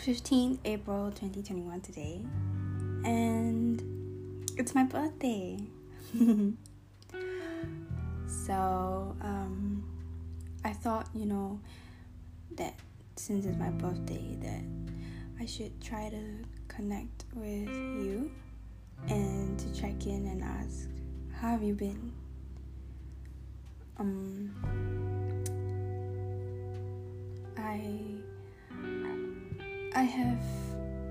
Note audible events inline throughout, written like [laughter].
morning. It's 15 April 2021 today, and it's my birthday. [laughs] so, um, I thought, you know, that since it's my birthday, that I should try to connect with you and to check in and ask, how have you been? Um, I I have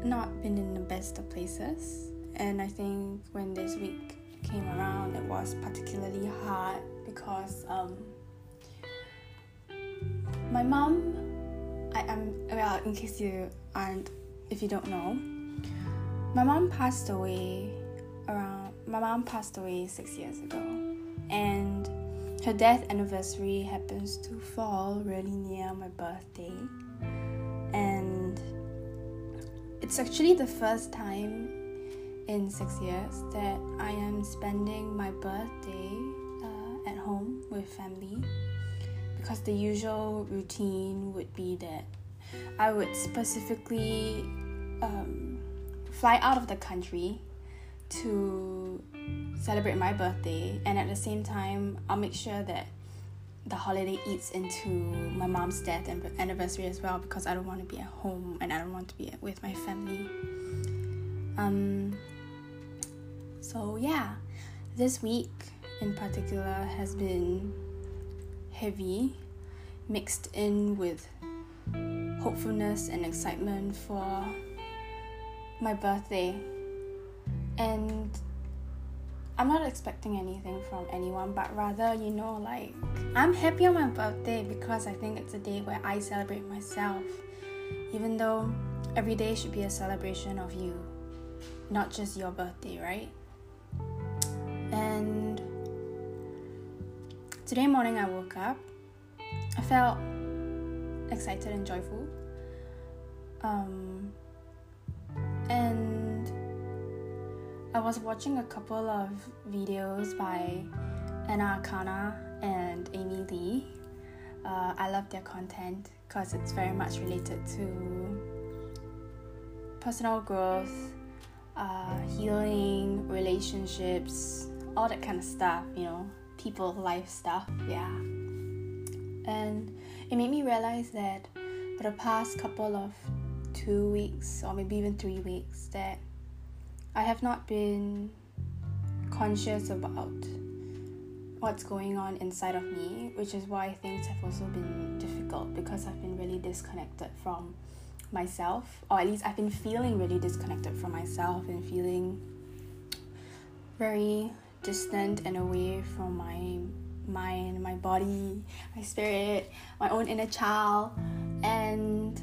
not been in the best of places, and I think when this week came around, it was particularly hard because um, my mom. I am well. In case you aren't, if you don't know, my mom passed away around. My mom passed away six years ago, and her death anniversary happens to fall really near my birthday. It's actually the first time in six years that I am spending my birthday uh, at home with family. Because the usual routine would be that I would specifically um, fly out of the country to celebrate my birthday and at the same time I'll make sure that the holiday eats into my mom's death and anniversary as well because I don't want to be at home and I don't want to be with my family. Um so yeah, this week in particular has been heavy mixed in with hopefulness and excitement for my birthday. And I'm not expecting anything from anyone, but rather, you know, like I'm happy on my birthday because I think it's a day where I celebrate myself, even though every day should be a celebration of you, not just your birthday, right? And today morning I woke up, I felt excited and joyful. Um, and I was watching a couple of videos by Anna Akana and Amy Lee. Uh, I love their content because it's very much related to personal growth, uh, healing, relationships, all that kind of stuff, you know, people, life stuff, yeah. And it made me realize that for the past couple of two weeks, or maybe even three weeks, that I have not been conscious about what's going on inside of me, which is why things have also been difficult because I've been really disconnected from myself, or at least I've been feeling really disconnected from myself and feeling very distant and away from my mind, my body, my spirit, my own inner child, and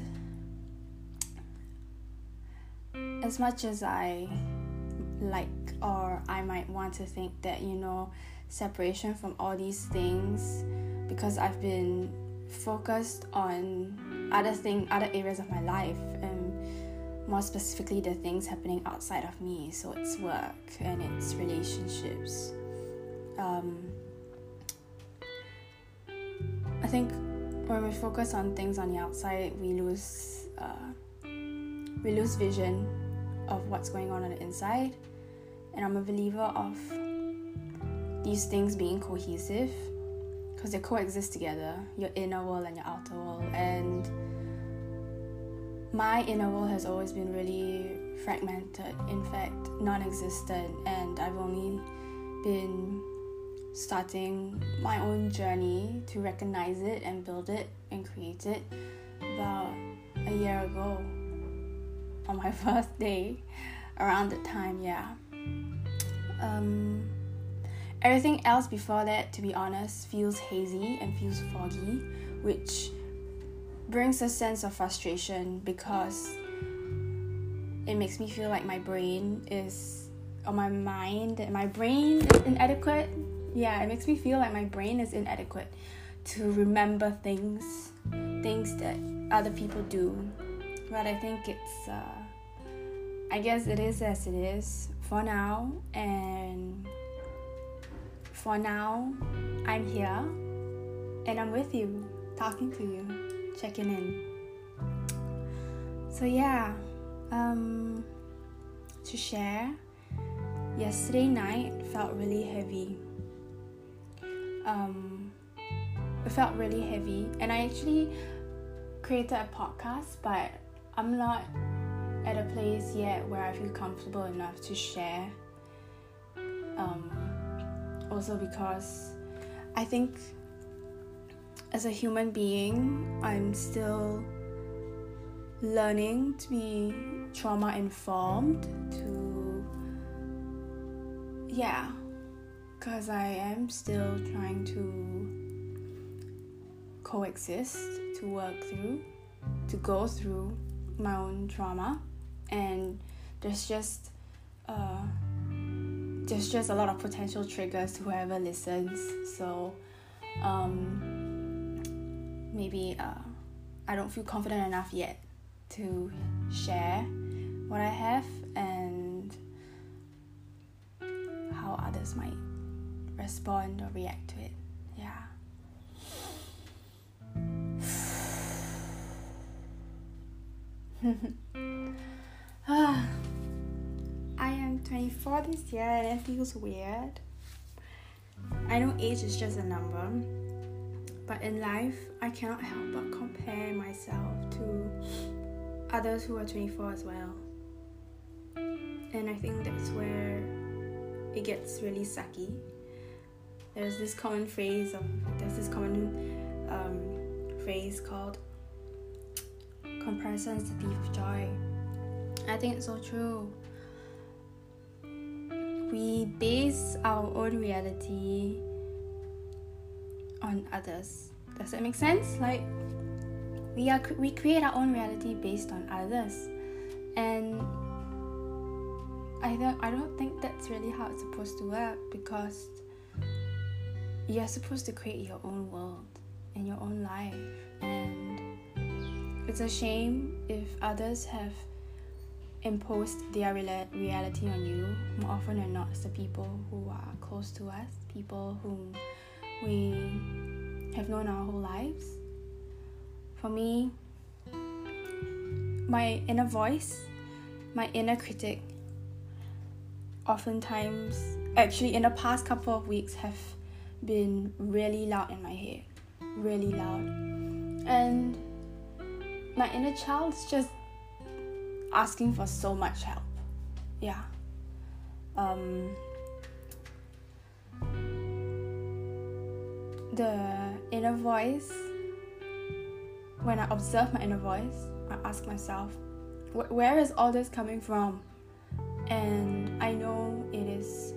as much as I like or I might want to think that you know separation from all these things because I've been focused on other thing other areas of my life and more specifically the things happening outside of me so it's work and it's relationships um, I think when we focus on things on the outside we lose uh, we lose vision of what's going on on the inside. And I'm a believer of these things being cohesive because they coexist together your inner world and your outer world. And my inner world has always been really fragmented, in fact, non existent, and I've only been starting my own journey to recognize it and build it and create it about a year ago on my [laughs] first day around the time, yeah. Um, everything else before that, to be honest, feels hazy and feels foggy, which brings a sense of frustration because it makes me feel like my brain is, or my mind, my brain is inadequate. Yeah, it makes me feel like my brain is inadequate to remember things, things that other people do. But I think it's, uh, I guess it is as it is for now. And for now, I'm here and I'm with you, talking to you, checking in. So yeah, um, to share, yesterday night felt really heavy. Um, it felt really heavy, and I actually created a podcast, but I'm not at a place yet where I feel comfortable enough to share. Um, also because I think as a human being, I'm still learning to be trauma informed to yeah because i am still trying to coexist to work through to go through my own trauma and there's just uh there's just a lot of potential triggers to whoever listens so um maybe uh i don't feel confident enough yet to share what I have and how others might respond or react to it. Yeah. [sighs] [laughs] 24 this year and it feels weird. I know age is just a number, but in life, I cannot help but compare myself to others who are 24 as well. And I think that's where it gets really sucky. There's this common phrase of there's this common um, phrase called comparison is the thief of joy. I think it's so true. We base our own reality on others. Does that make sense? Like we are we create our own reality based on others and I don't I don't think that's really how it's supposed to work because you're supposed to create your own world and your own life and it's a shame if others have imposed their reality on you more often than not it's the people who are close to us people whom we have known our whole lives for me, my inner voice, my inner critic, oftentimes, actually, in the past couple of weeks, have been really loud in my head. Really loud. And my inner child's just asking for so much help. Yeah. Um, the inner voice when I observe my inner voice, I ask myself, where is all this coming from? And I know it is,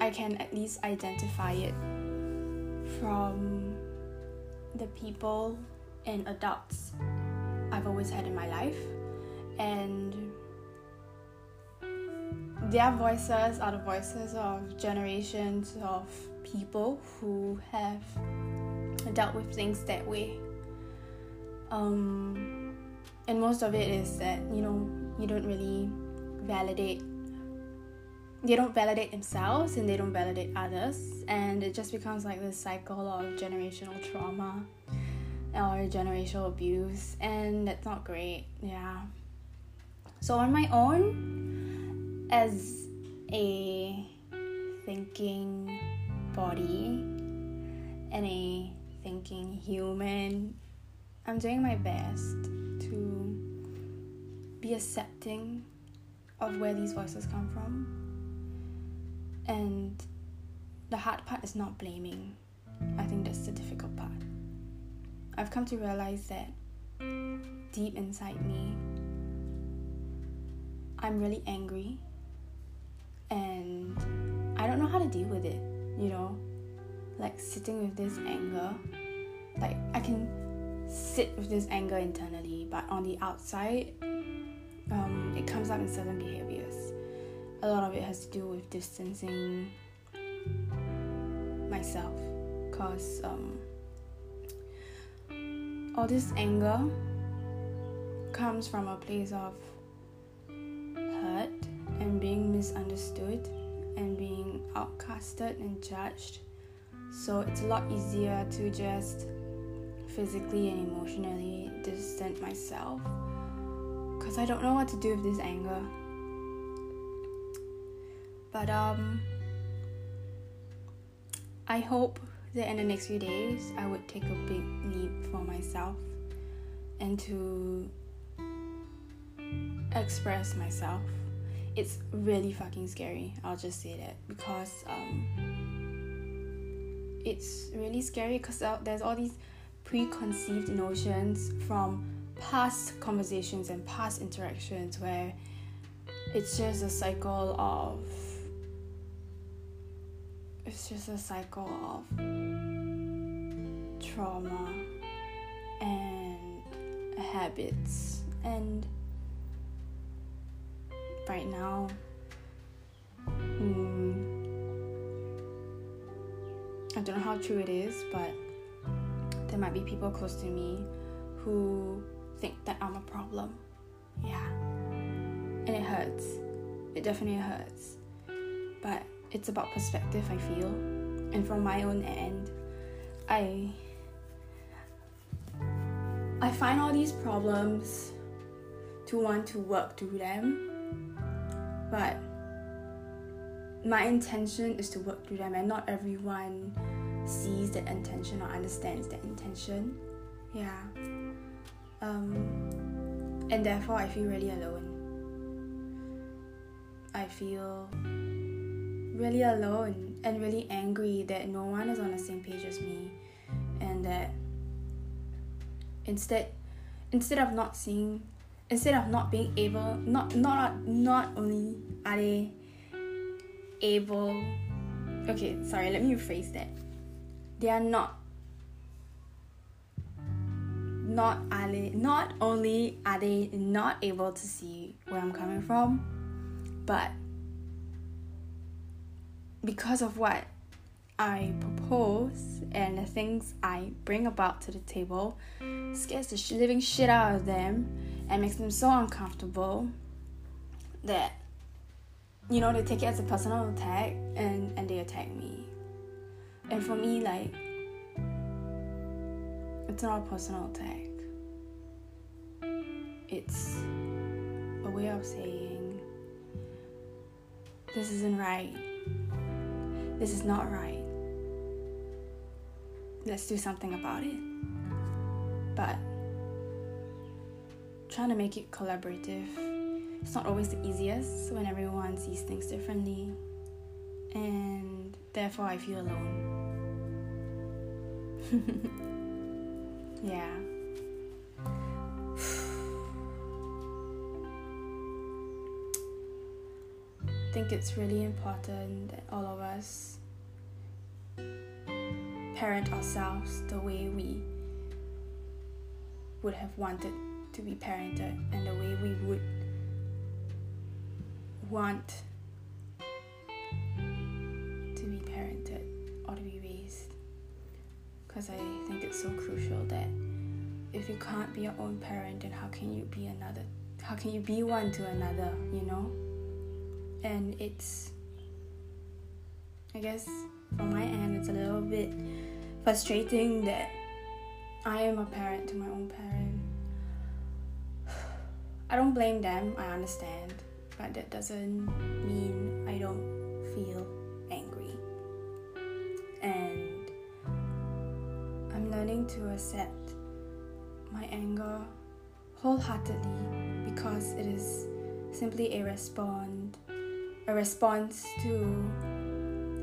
I can at least identify it from the people and adults I've always had in my life. And their voices are the voices of generations of people who have dealt with things that way. Um, and most of it is that you know you don't really validate. They don't validate themselves and they don't validate others, and it just becomes like this cycle of generational trauma or generational abuse, and that's not great. Yeah. So on my own, as a thinking body and a thinking human. I'm doing my best to be accepting of where these voices come from. And the hard part is not blaming. I think that's the difficult part. I've come to realize that deep inside me, I'm really angry. And I don't know how to deal with it, you know? like sitting with this anger. Like i can sit with this anger internally but on the outside um, it comes up in certain behaviors. A lot of it has to do with distancing myself because um, all this anger comes from a place of hurt and being misunderstood and being outcasted and judged so it's a lot easier to just physically and emotionally distant myself because I don't know what to do with this anger. But um I hope that in the next few days I would take a big leap for myself and to express myself. It's really fucking scary. I'll just say that because um it's really scary because there's all these preconceived notions from past conversations and past interactions where it's just a cycle of it's just a cycle of trauma and habits. And right now hmm, I don't know how true it is but there might be people close to me who think that I'm a problem. Yeah. And it hurts. It definitely hurts. But it's about perspective, I feel. And from my own end, I I find all these problems to want to work through them. But my intention is to work through them and not everyone sees that intention or understands that intention. Yeah. Um, and therefore I feel really alone. I feel really alone and really angry that no one is on the same page as me. And that instead instead of not seeing instead of not being able not not not only are they able okay sorry let me rephrase that. They are not not are they, not only are they not able to see where I'm coming from but because of what I propose and the things I bring about to the table scares the sh- living shit out of them and makes them so uncomfortable that you know they take it as a personal attack and and they attack me. And for me like it's not a personal attack. It's a way of saying this isn't right this is not right. Let's do something about it. But trying to make it collaborative, it's not always the easiest when everyone sees things differently. And therefore, I feel alone. [laughs] yeah. Think it's really important that all of us parent ourselves the way we would have wanted to be parented and the way we would want to be parented or to be raised. Because I think it's so crucial that if you can't be your own parent, then how can you be another? How can you be one to another, you know? And it's I guess from my end it's a little bit frustrating that I am a parent to my own parent. [sighs] I don't blame them, I understand, but that doesn't mean I don't feel angry. And I'm learning to accept my anger wholeheartedly because it is simply a response a response to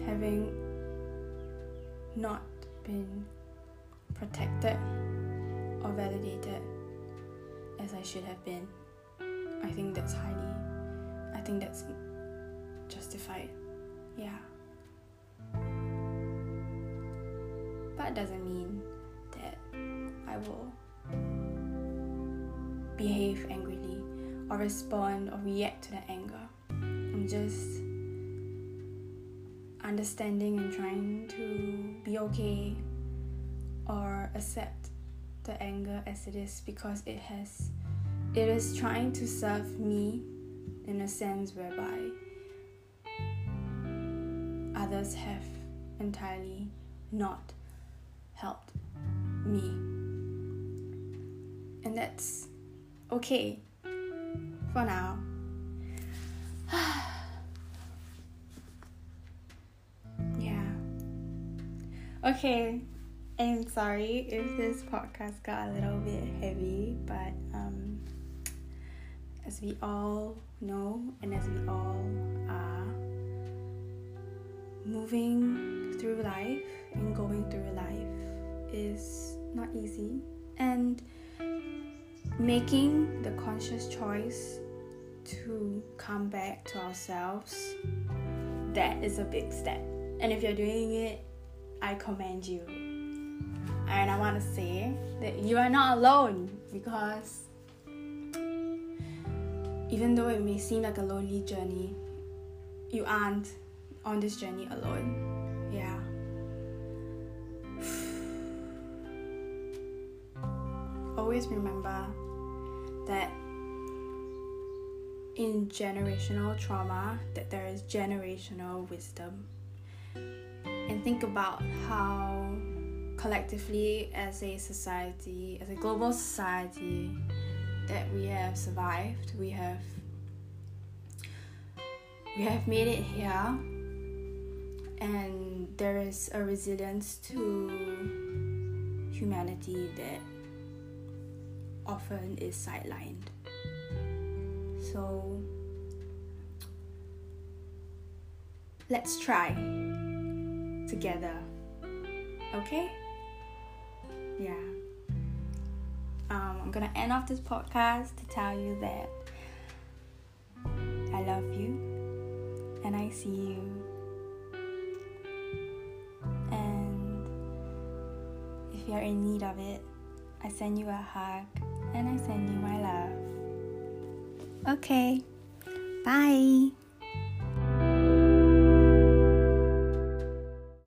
having not been protected or validated as I should have been. I think that's highly, I think that's justified. Yeah. But it doesn't mean that I will behave angrily or respond or react to that anger just understanding and trying to be okay or accept the anger as it is because it has it is trying to serve me in a sense whereby others have entirely not helped me and that's okay for now. Okay. I'm sorry if this podcast got a little bit heavy, but um, as we all know, and as we all are moving through life and going through life is not easy. And making the conscious choice to come back to ourselves, that is a big step. And if you're doing it, I commend you. And I want to say that you are not alone because even though it may seem like a lonely journey, you aren't on this journey alone. Yeah. [sighs] Always remember that in generational trauma that there is generational wisdom. Think about how collectively as a society, as a global society, that we have survived, we have we have made it here. And there is a resilience to humanity that often is sidelined. So let's try together. Okay? Yeah. Um, I'm gonna end off this podcast to tell you that I love you and I see you. And if you're in need of it, I send you a hug and I send you my love. Okay, bye.